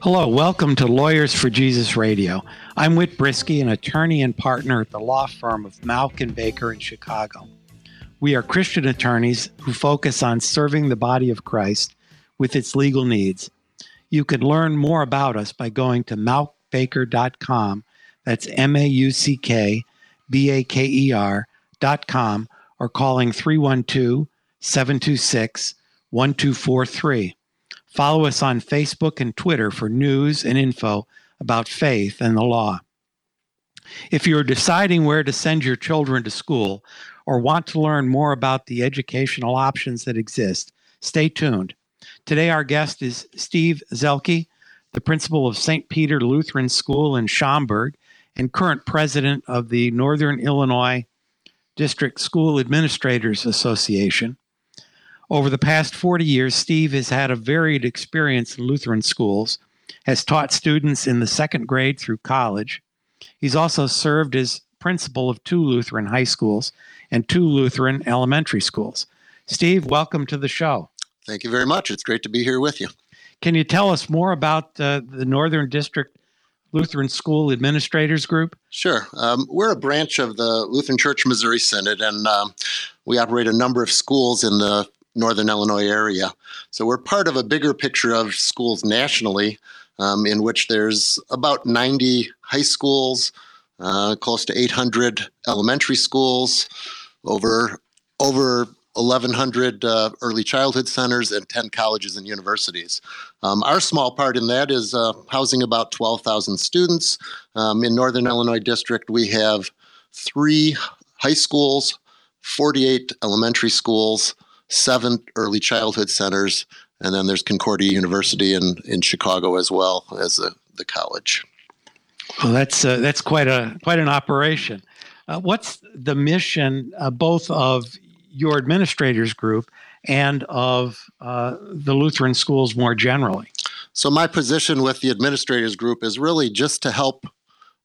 Hello, welcome to Lawyers for Jesus Radio. I'm Whit Brisky, an attorney and partner at the law firm of Mauck and Baker in Chicago. We are Christian attorneys who focus on serving the body of Christ with its legal needs. You can learn more about us by going to mauckbaker.com. That's M A U C K B A K E R.com or calling 312 726 1243. Follow us on Facebook and Twitter for news and info about faith and the law. If you're deciding where to send your children to school or want to learn more about the educational options that exist, stay tuned. Today, our guest is Steve Zelke, the principal of St. Peter Lutheran School in Schaumburg and current president of the Northern Illinois District School Administrators Association. Over the past 40 years, Steve has had a varied experience in Lutheran schools, has taught students in the second grade through college. He's also served as principal of two Lutheran high schools and two Lutheran elementary schools. Steve, welcome to the show. Thank you very much. It's great to be here with you. Can you tell us more about uh, the Northern District Lutheran School Administrators Group? Sure. Um, we're a branch of the Lutheran Church Missouri Synod, and um, we operate a number of schools in the northern Illinois area. So we're part of a bigger picture of schools nationally, um, in which there's about 90 high schools, uh, close to 800 elementary schools, over over 1,100 uh, early childhood centers, and 10 colleges and universities. Um, our small part in that is uh, housing about 12,000 students. Um, in Northern Illinois District, we have three high schools, 48 elementary schools, seven early childhood centers, and then there's Concordia University in, in Chicago as well as the, the college. Well, that's uh, that's quite a quite an operation. Uh, what's the mission, uh, both of your administrators group and of uh, the Lutheran schools more generally? So my position with the administrators group is really just to help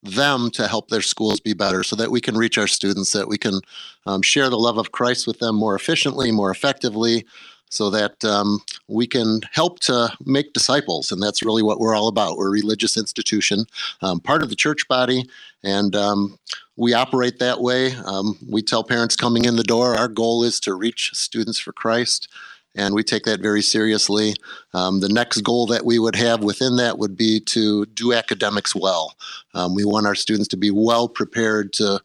them to help their schools be better so that we can reach our students, that we can um, share the love of Christ with them more efficiently, more effectively, so that um, we can help to make disciples. And that's really what we're all about. We're a religious institution, um, part of the church body, and um, we operate that way. Um, we tell parents coming in the door our goal is to reach students for Christ and we take that very seriously. Um, the next goal that we would have within that would be to do academics well. Um, we want our students to be well prepared to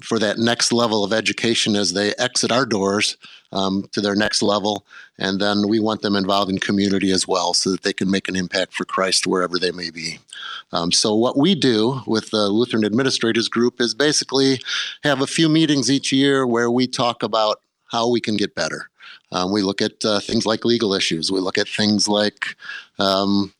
for that next level of education as they exit our doors um, to their next level, and then we want them involved in community as well, so that they can make an impact for Christ wherever they may be. Um, so what we do with the Lutheran Administrators Group is basically have a few meetings each year where we talk about how we can get better. Um, we look at uh, things like legal issues. We look at things like um,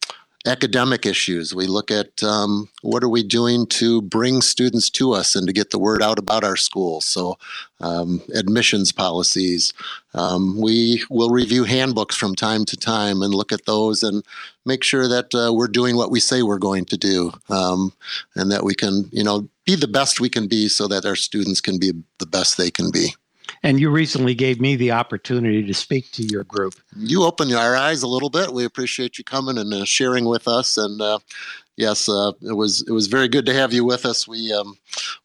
academic issues. We look at um, what are we doing to bring students to us and to get the word out about our schools. So, um, admissions policies. Um, we will review handbooks from time to time and look at those and make sure that uh, we're doing what we say we're going to do, um, and that we can, you know, be the best we can be, so that our students can be the best they can be. And you recently gave me the opportunity to speak to your group. You opened our eyes a little bit. We appreciate you coming and uh, sharing with us. And uh, yes, uh, it was it was very good to have you with us. We um,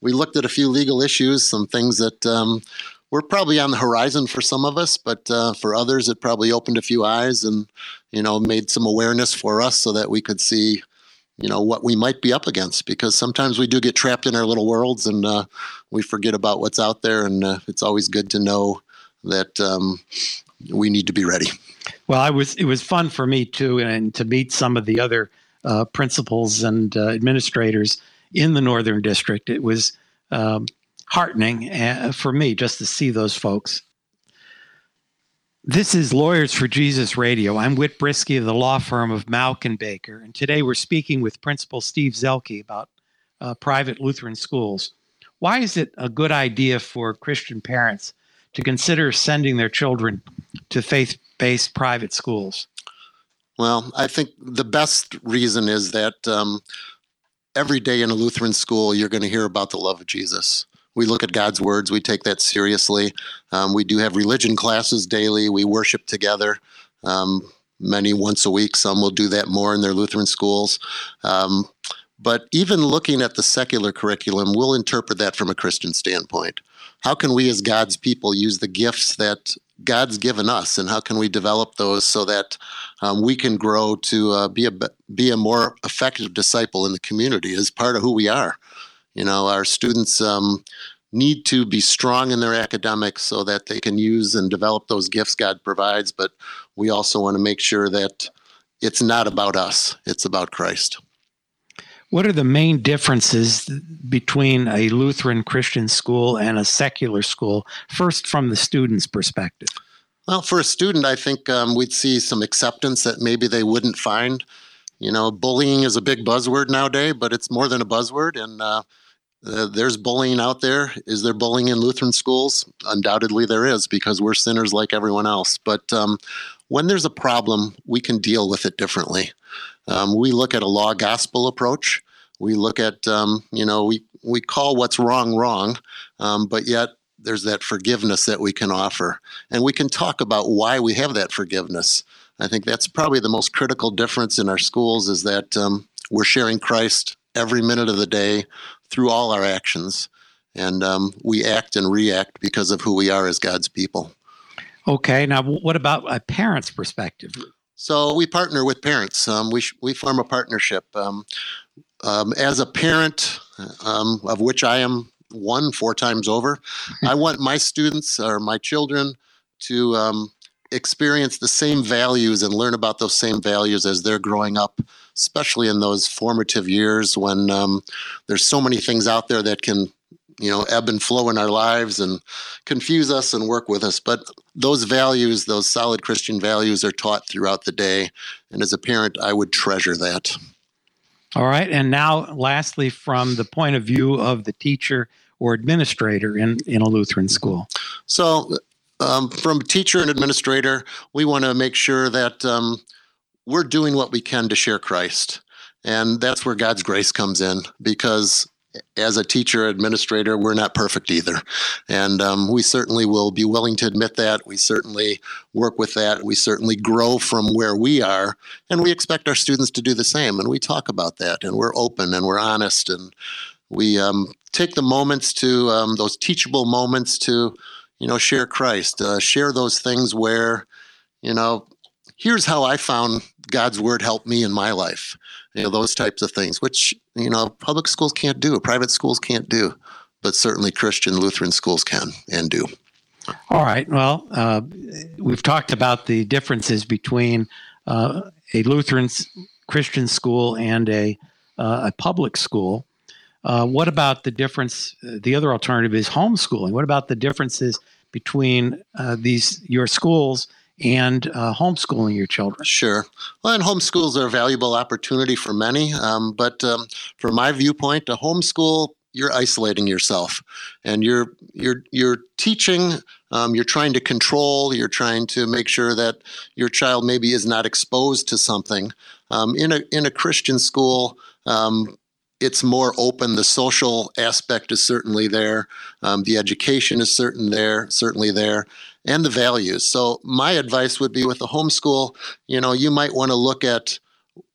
we looked at a few legal issues, some things that. Um, were probably on the horizon for some of us, but uh, for others, it probably opened a few eyes and, you know, made some awareness for us so that we could see you know what we might be up against because sometimes we do get trapped in our little worlds and uh, we forget about what's out there and uh, it's always good to know that um, we need to be ready. Well i was it was fun for me too and to meet some of the other uh, principals and uh, administrators in the northern district. It was um, heartening uh, for me just to see those folks This is Lawyers for Jesus Radio. I'm Whit Brisky of the law firm of Mauck and Baker, and today we're speaking with Principal Steve Zelke about uh, private Lutheran schools. Why is it a good idea for Christian parents to consider sending their children to faith-based private schools? Well, I think the best reason is that um, every day in a Lutheran school, you're going to hear about the love of Jesus we look at God's words. We take that seriously. Um, we do have religion classes daily. We worship together. Um, many once a week. Some will do that more in their Lutheran schools. Um, but even looking at the secular curriculum, we'll interpret that from a Christian standpoint. How can we, as God's people, use the gifts that God's given us, and how can we develop those so that um, we can grow to uh, be a be a more effective disciple in the community as part of who we are? You know, our students um, need to be strong in their academics so that they can use and develop those gifts God provides. But we also want to make sure that it's not about us, it's about Christ. What are the main differences between a Lutheran Christian school and a secular school? First, from the student's perspective. Well, for a student, I think um, we'd see some acceptance that maybe they wouldn't find. You know, bullying is a big buzzword nowadays, but it's more than a buzzword. And uh, uh, there's bullying out there. Is there bullying in Lutheran schools? Undoubtedly, there is because we're sinners like everyone else. But um, when there's a problem, we can deal with it differently. Um, we look at a law gospel approach. We look at, um, you know, we, we call what's wrong wrong, um, but yet there's that forgiveness that we can offer. And we can talk about why we have that forgiveness. I think that's probably the most critical difference in our schools is that um, we're sharing Christ every minute of the day through all our actions. And um, we act and react because of who we are as God's people. Okay. Now, what about a parent's perspective? So we partner with parents. Um, we, sh- we form a partnership. Um, um as a parent, um, of which I am one four times over, I want my students or my children to um, experience the same values and learn about those same values as they're growing up, especially in those formative years when um, there's so many things out there that can, you know, ebb and flow in our lives and confuse us and work with us. But those values, those solid Christian values, are taught throughout the day. And as a parent, I would treasure that. All right. And now, lastly, from the point of view of the teacher or administrator in, in a Lutheran school? So, um, from teacher and administrator, we want to make sure that um, we're doing what we can to share Christ. And that's where God's grace comes in because as a teacher administrator, we're not perfect either. And um, we certainly will be willing to admit that. We certainly work with that. We certainly grow from where we are. And we expect our students to do the same. And we talk about that. And we're open and we're honest. And we um, take the moments to, um, those teachable moments to, you know, share Christ, uh, share those things where, you know, here's how I found God's word helped me in my life. You know, those types of things, which, you know, public schools can't do, private schools can't do, but certainly Christian Lutheran schools can and do. All right. Well, uh, we've talked about the differences between uh, a Lutheran Christian school and a, uh, a public school. Uh, what about the difference? Uh, the other alternative is homeschooling. What about the differences between uh, these your schools and uh, homeschooling your children? Sure. Well, and homeschools are a valuable opportunity for many. Um, but um, from my viewpoint, a homeschool you're isolating yourself, and you're you're you're teaching. Um, you're trying to control. You're trying to make sure that your child maybe is not exposed to something. Um, in a in a Christian school, um, it's more open. The social aspect is certainly there. Um, the education is certain there, certainly there, and the values. So my advice would be with the homeschool. You know, you might want to look at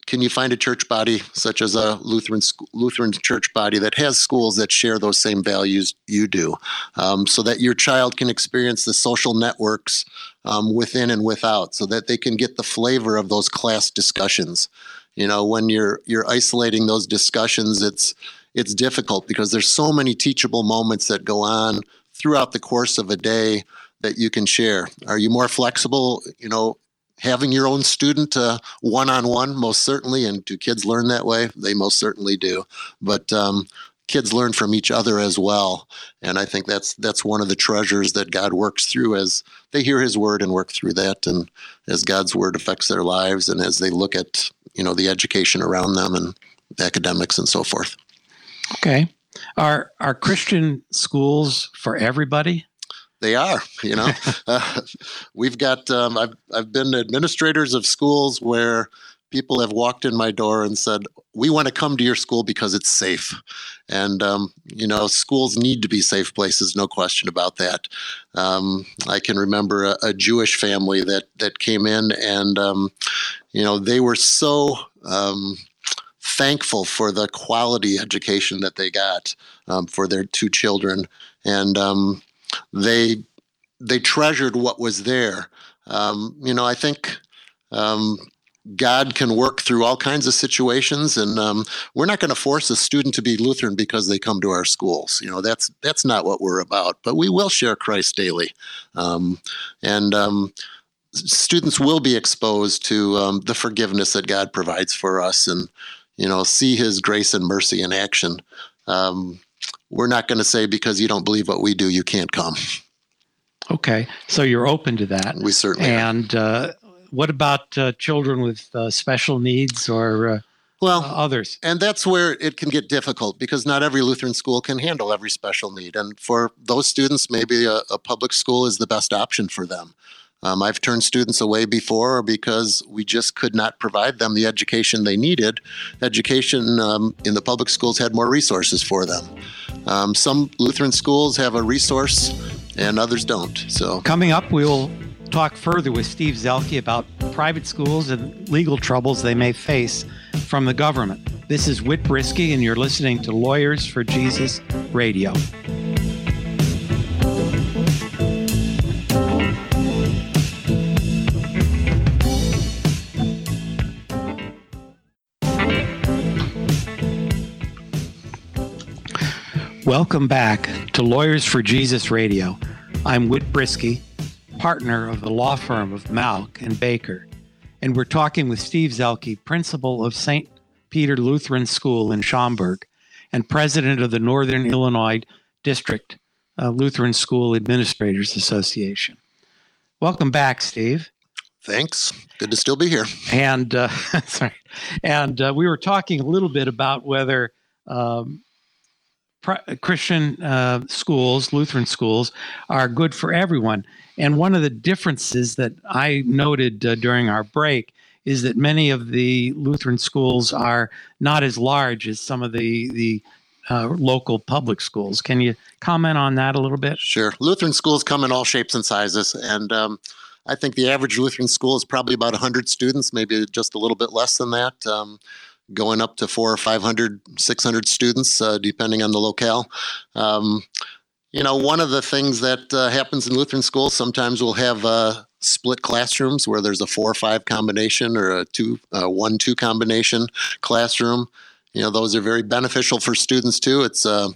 can you find a church body such as a Lutheran Lutheran church body that has schools that share those same values you do, um, so that your child can experience the social networks um, within and without, so that they can get the flavor of those class discussions you know when you're you're isolating those discussions it's it's difficult because there's so many teachable moments that go on throughout the course of a day that you can share are you more flexible you know having your own student uh, one-on-one most certainly and do kids learn that way they most certainly do but um, kids learn from each other as well. And I think that's that's one of the treasures that God works through as they hear His word and work through that, and as God's word affects their lives, and as they look at you know the education around them and academics and so forth. Okay, are are Christian schools for everybody? They are, you know. uh, we've got. Um, I've I've been administrators of schools where people have walked in my door and said, "We want to come to your school because it's safe," and um, you know, schools need to be safe places, no question about that. Um, I can remember a, a, Jewish family that that came in, and um, you know, they were so um, thankful for the quality education that they got um, for their two children, and um, they they treasured what was there. you know, I think. Um, God can work through all kinds of situations, and um, we're not going to force a student to be Lutheran because they come to our schools. You know, that's that's not what we're about. But we will share Christ daily, um, and um, students will be exposed to um, the forgiveness that God provides for us, and you know, see His grace and mercy in action. We're not going to say because you don't believe what we do, you can't come. Okay, so you're open to that. We certainly and uh, what about uh, children with uh, special needs or uh, well others? And that's where it can get difficult because not every Lutheran school can handle every special need, and for those students, maybe a, a public school is the best option for them. Um, I've turned students away before because we just could not provide them the education they needed. Education um, in the public schools had more resources for them. Um, some Lutheran schools have a resource and others don't. So, coming up, we will talk further with Steve Zelke about private schools and legal troubles they may face from the government. This is Whit Brisky, and you're listening to Lawyers for Jesus Radio. Welcome back to Lawyers for Jesus Radio. I'm Whit Brisky, partner of the law firm of Mauck and Baker. And we're talking with Steve Zelke, principal of St. Peter Lutheran School in Schaumburg and president of the Northern Illinois District uh, Lutheran School Administrators Association. Welcome back, Steve. Thanks. Good to still be here. And uh, sorry, and uh, we were talking a little bit about whether um, Christian uh, schools, Lutheran schools, are good for everyone. And one of the differences that I noted uh, during our break is that many of the Lutheran schools are not as large as some of the the uh, local public schools. Can you comment on that a little bit? Sure. Lutheran schools come in all shapes and sizes, and um, I think the average Lutheran school is probably about 100 students, maybe just a little bit less than that. Um, going up to four or 500, 600 students, uh, depending on the locale. Um, you know, one of the things that uh, happens in Lutheran schools, sometimes we'll have uh, split classrooms where there's a four or five combination or a two, uh, one, two combination classroom. You know, those are very beneficial for students too. It's, uh,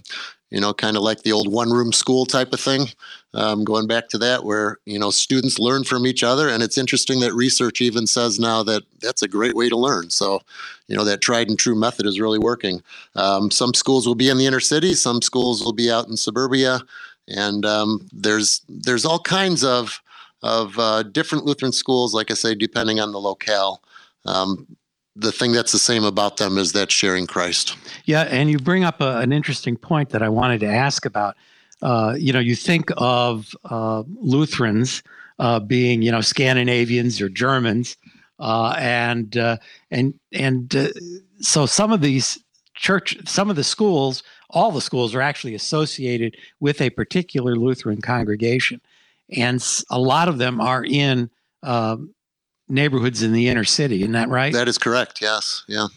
you know, kind of like the old one room school type of thing. Um, going back to that, where, you know, students learn from each other. And it's interesting that research even says now that that's a great way to learn. So, you know, that tried and true method is really working. Um, some schools will be in the inner city, some schools will be out in suburbia. And um, there's there's all kinds of of uh, different Lutheran schools, like I say, depending on the locale. The thing that's the same about them is that sharing Christ. Yeah, and you bring up a, an interesting point that I wanted to ask about. Uh, you know, you think of uh, Lutherans uh, being, you know, Scandinavians or Germans, uh, and uh, and and uh, so some of these church, some of the schools, all the schools are actually associated with a particular Lutheran congregation, and a lot of them are in neighborhoods in the inner city. Isn't that right? That is correct. Yes. Yeah.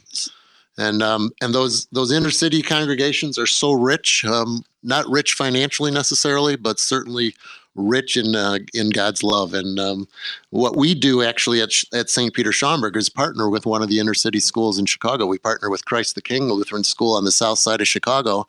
And um, and those those inner city congregations are so rich, um, not rich financially necessarily, but certainly rich in uh, in God's love. And um, what we do actually at, at St. Peter Schaumburg is partner with one of the inner city schools in Chicago. We partner with Christ the King Lutheran School on the south side of Chicago,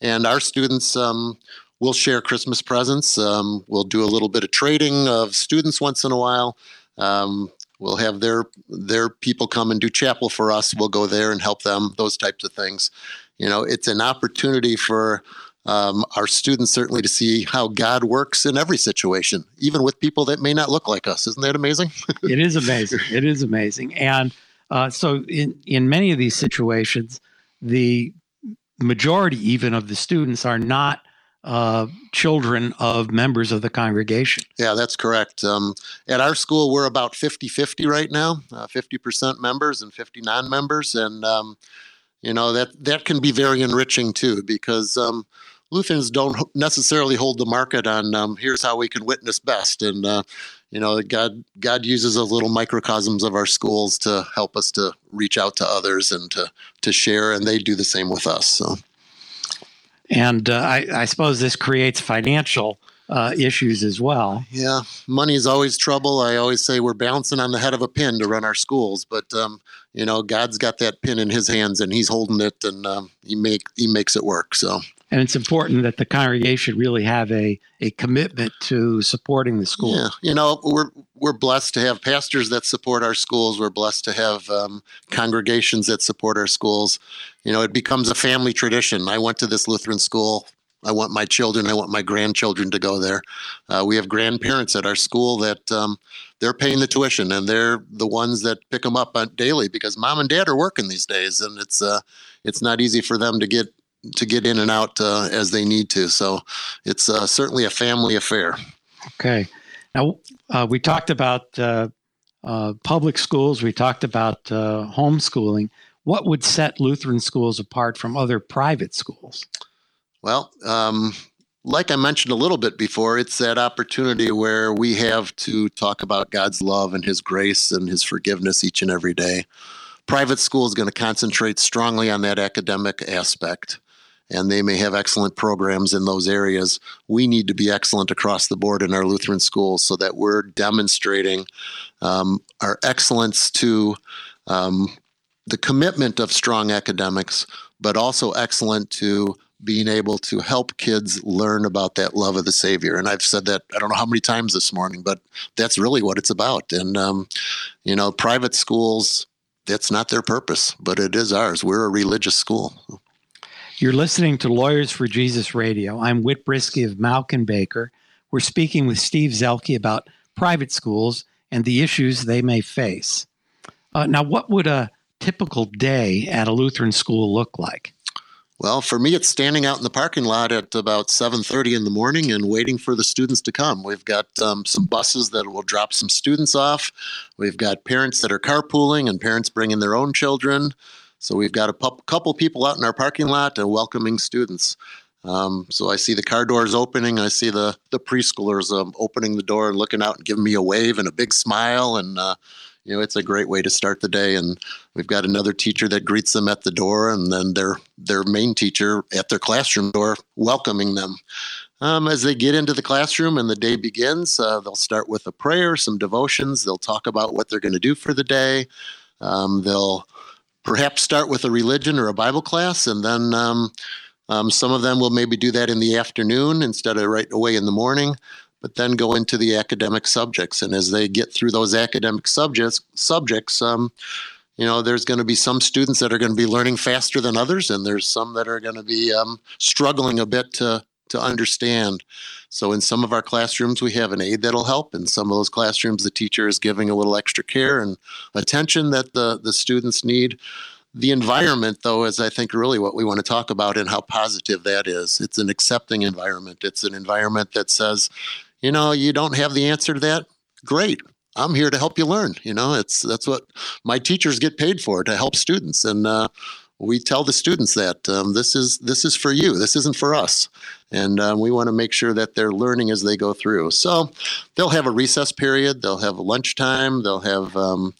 and our students um, will share Christmas presents. Um, we'll do a little bit of trading of students once in a while. Um, we'll have their their people come and do chapel for us. We'll go there and help them. Those types of things. You know, it's an opportunity for um, our students certainly to see how God works in every situation, even with people that may not look like us. Isn't that amazing? it is amazing. It is amazing. And uh, so, in in many of these situations, the majority even of the students are not uh, children of members of the congregation. Yeah, that's correct. Um, at our school, we're about 50 50 right now uh, 50% members and 50 non members. And, um, you know, that, that can be very enriching too, because um, Lutherans don't necessarily hold the market on um, here's how we can witness best. And, uh, you know, God God uses those little microcosms of our schools to help us to reach out to others and to to share, and they do the same with us. So. And uh, I, I, suppose this creates financial uh, issues as well. Yeah, money is always trouble. I always say we're bouncing on the head of a pin to run our schools, but um, you know, God's got that pin in His hands, and He's holding it, and um, He make He makes it work. So and it's important that the congregation really have a, a commitment to supporting the school. Yeah, you know, we're we're blessed to have pastors that support our schools. We're blessed to have um, congregations that support our schools. You know, it becomes a family tradition. I went to this Lutheran school. I want my children. I want my grandchildren to go there. Uh, we have grandparents at our school that um, they're paying the tuition, and they're the ones that pick them up daily because mom and dad are working these days, and it's uh, it's not easy for them to get to get in and out uh, as they need to. So it's uh, certainly a family affair. Okay. Now uh, we talked about uh, uh, public schools. We talked about uh, homeschooling. What would set Lutheran schools apart from other private schools? Well, um, like I mentioned a little bit before, it's that opportunity where we have to talk about God's love and His grace and His forgiveness each and every day. Private school is going to concentrate strongly on that academic aspect and they may have excellent programs in those areas. We need to be excellent across the board in our Lutheran schools so that we're demonstrating um, our excellence to um, the commitment of strong academics, but also excellent to being able to help kids learn about that love of the Savior. And I've said that I don't know how many times this morning, but that's really what it's about. And, um, you know, private schools, that's not their purpose, but it is ours. We're a religious school. You're listening to Lawyers for Jesus Radio. I'm Whit Brisky of Mauck and Baker. We're speaking with Steve Zelke about private schools and the issues they may face. Uh, now, what would a typical day at a Lutheran school look like? Well, for me, it's standing out in the parking lot at about 7:30 in the morning and waiting for the students to come. We've got um, some buses that will drop some students off. We've got parents that are carpooling and parents bringing their own children. So we've got a pu- couple people out in our parking lot and welcoming students. Um, so I see the car doors opening. I see the the preschoolers um, opening the door and looking out and giving me a wave and a big smile. And uh, you know, it's a great way to start the day. And we've got another teacher that greets them at the door, and then their their main teacher at their classroom door welcoming them. Um, as they get into the classroom and the day begins, uh, they'll start with a prayer, some devotions. They'll talk about what they're going to do for the day. Um, they'll perhaps start with a religion or a Bible class, and then um, um, some of them will maybe do that in the afternoon instead of right away in the morning, but then go into the academic subjects. And as they get through those academic subjects, subjects, um, you know, there's going to be some students that are going to be learning faster than others, and there's some that are going to be um, struggling a bit to to understand. So in some of our classrooms, we have an aide that'll help. In some of those classrooms, the teacher is giving a little extra care and attention that the, the students need. The environment, though, is I think really what we want to talk about and how positive that is. It's an accepting environment. It's an environment that says, you know, you don't have the answer to that. Great. I'm here to help you learn. You know, it's that's what my teachers get paid for to help students. And uh, we tell the students that um, this is this is for you. This isn't for us, and um, we want to make sure that they're learning as they go through. So they'll have a recess period. They'll have lunchtime. They'll have um,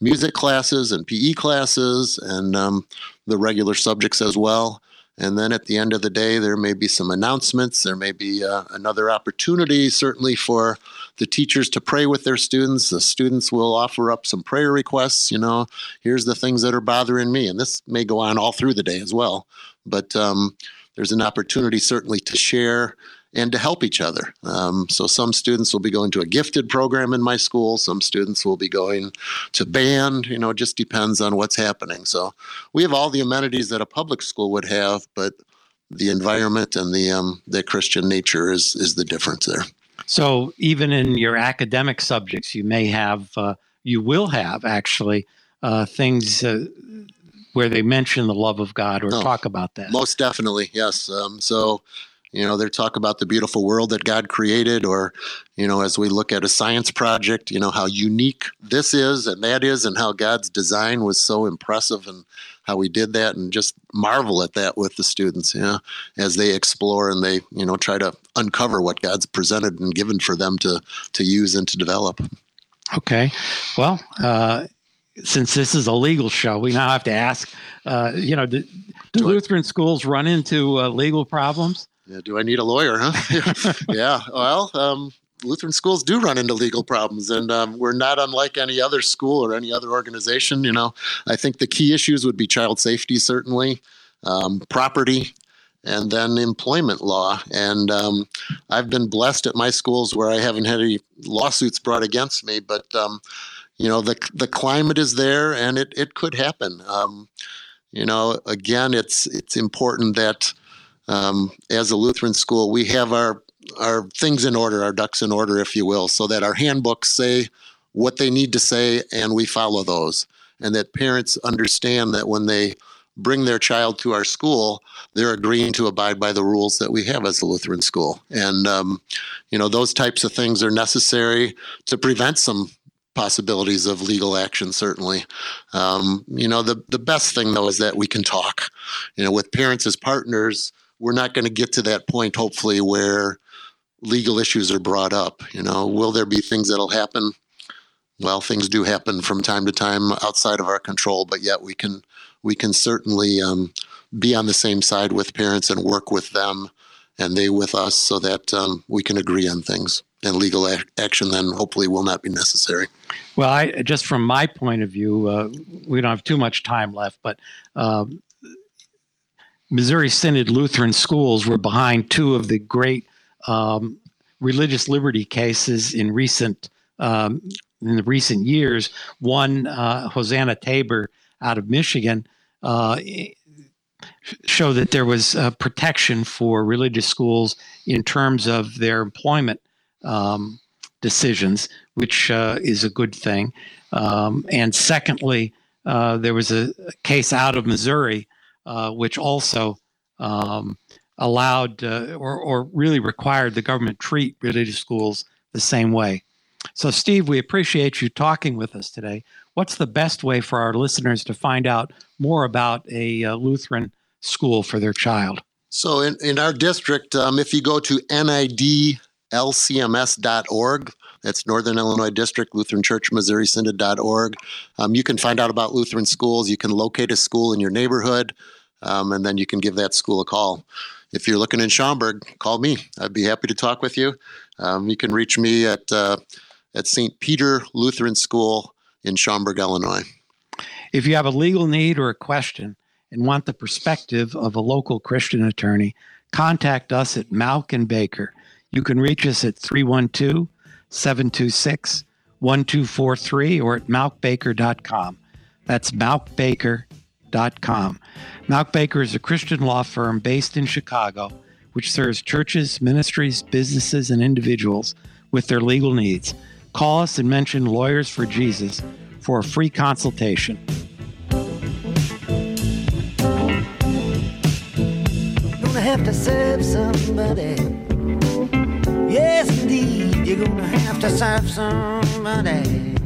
music classes and PE classes and um, the regular subjects as well. And then at the end of the day, there may be some announcements. There may be uh, another opportunity, certainly for the teachers to pray with their students. The students will offer up some prayer requests. You know, here's the things that are bothering me. And this may go on all through the day as well. But um, there's an opportunity, certainly, to share and to help each other. Um, so some students will be going to a gifted program in my school. Some students will be going to band. You know, it just depends on what's happening. So we have all the amenities that a public school would have, but the environment and the um, the Christian nature is is the difference there. So even in your academic subjects, you may have, uh, you will have actually uh, things uh, where they mention the love of God or oh, talk about that. Most definitely, yes. Um, so you know, they talk about the beautiful world that God created, or, you know, as we look at a science project, you know, how unique this is and that is, and how God's design was so impressive and how we did that, and just marvel at that with the students, you know, as they explore and they, you know, try to uncover what God's presented and given for them to, to use and to develop. Okay. Well, uh, since this is a legal show, we now have to ask, uh, you know, do, do Lutheran schools run into uh, legal problems? Yeah, do I need a lawyer, huh? yeah. Well, um, Lutheran schools do run into legal problems, and um, we're not unlike any other school or any other organization. You know, I think the key issues would be child safety, certainly, um, property, and then employment law. And um, I've been blessed at my schools where I haven't had any lawsuits brought against me, but um, you know, the the climate is there, and it it could happen. Um, you know, again, it's it's important that um, as a Lutheran school, we have our our things in order, our ducks in order, if you will, so that our handbooks say what they need to say and we follow those. And that parents understand that when they bring their child to our school, they're agreeing to abide by the rules that we have as a Lutheran school. And, um, you know, those types of things are necessary to prevent some possibilities of legal action, certainly. Um, you know, the, the best thing, though, is that we can talk. You know, with parents as partners, we're not going to get to that point, hopefully, where legal issues are brought up. You know, will there be things that'll happen? Well, things do happen from time to time outside of our control, but yet we can we can certainly um, be on the same side with parents and work with them and they with us so that um, we can agree on things and legal ac- action then hopefully will not be necessary. Well, I just from my point of view, uh, we don't have too much time left, but um, Missouri Synod Lutheran schools were behind two of the great um, religious liberty cases in recent um, in the recent years. One, uh, Hosanna Tabor out of Michigan, uh, showed that there was uh, protection for religious schools in terms of their employment um, decisions, which uh, is a good thing. Um, and secondly, uh, there was a case out of Missouri uh, which also um, allowed uh, or, or really required the government treat religious schools the same way. So, Steve, we appreciate you talking with us today. What's the best way for our listeners to find out more about a uh, Lutheran school for their child? So, in, in our district, um, if you go to nidlcms.org, that's Northern Illinois District, Lutheran Church, Missouri Synod.org. Um, you can find out about Lutheran schools. You can locate a school in your neighborhood um, and then you can give that school a call. If you're looking in Schaumburg, call me. I'd be happy to talk with you. Um, you can reach me at uh, at St. Peter Lutheran School in Schaumburg, Illinois. If you have a legal need or a question and want the perspective of a local Christian attorney, contact us at Mauck and Baker. You can reach us at 312 726 1243 or at mauckbaker.com. That's mauckbaker.com. Mauck Baker is a Christian law firm based in Chicago, which serves churches, ministries, businesses, and individuals with their legal needs. Call us and mention Lawyers for Jesus for a free consultation. Gonna have to serve somebody. Yes, indeed, you're gonna have to serve somebody.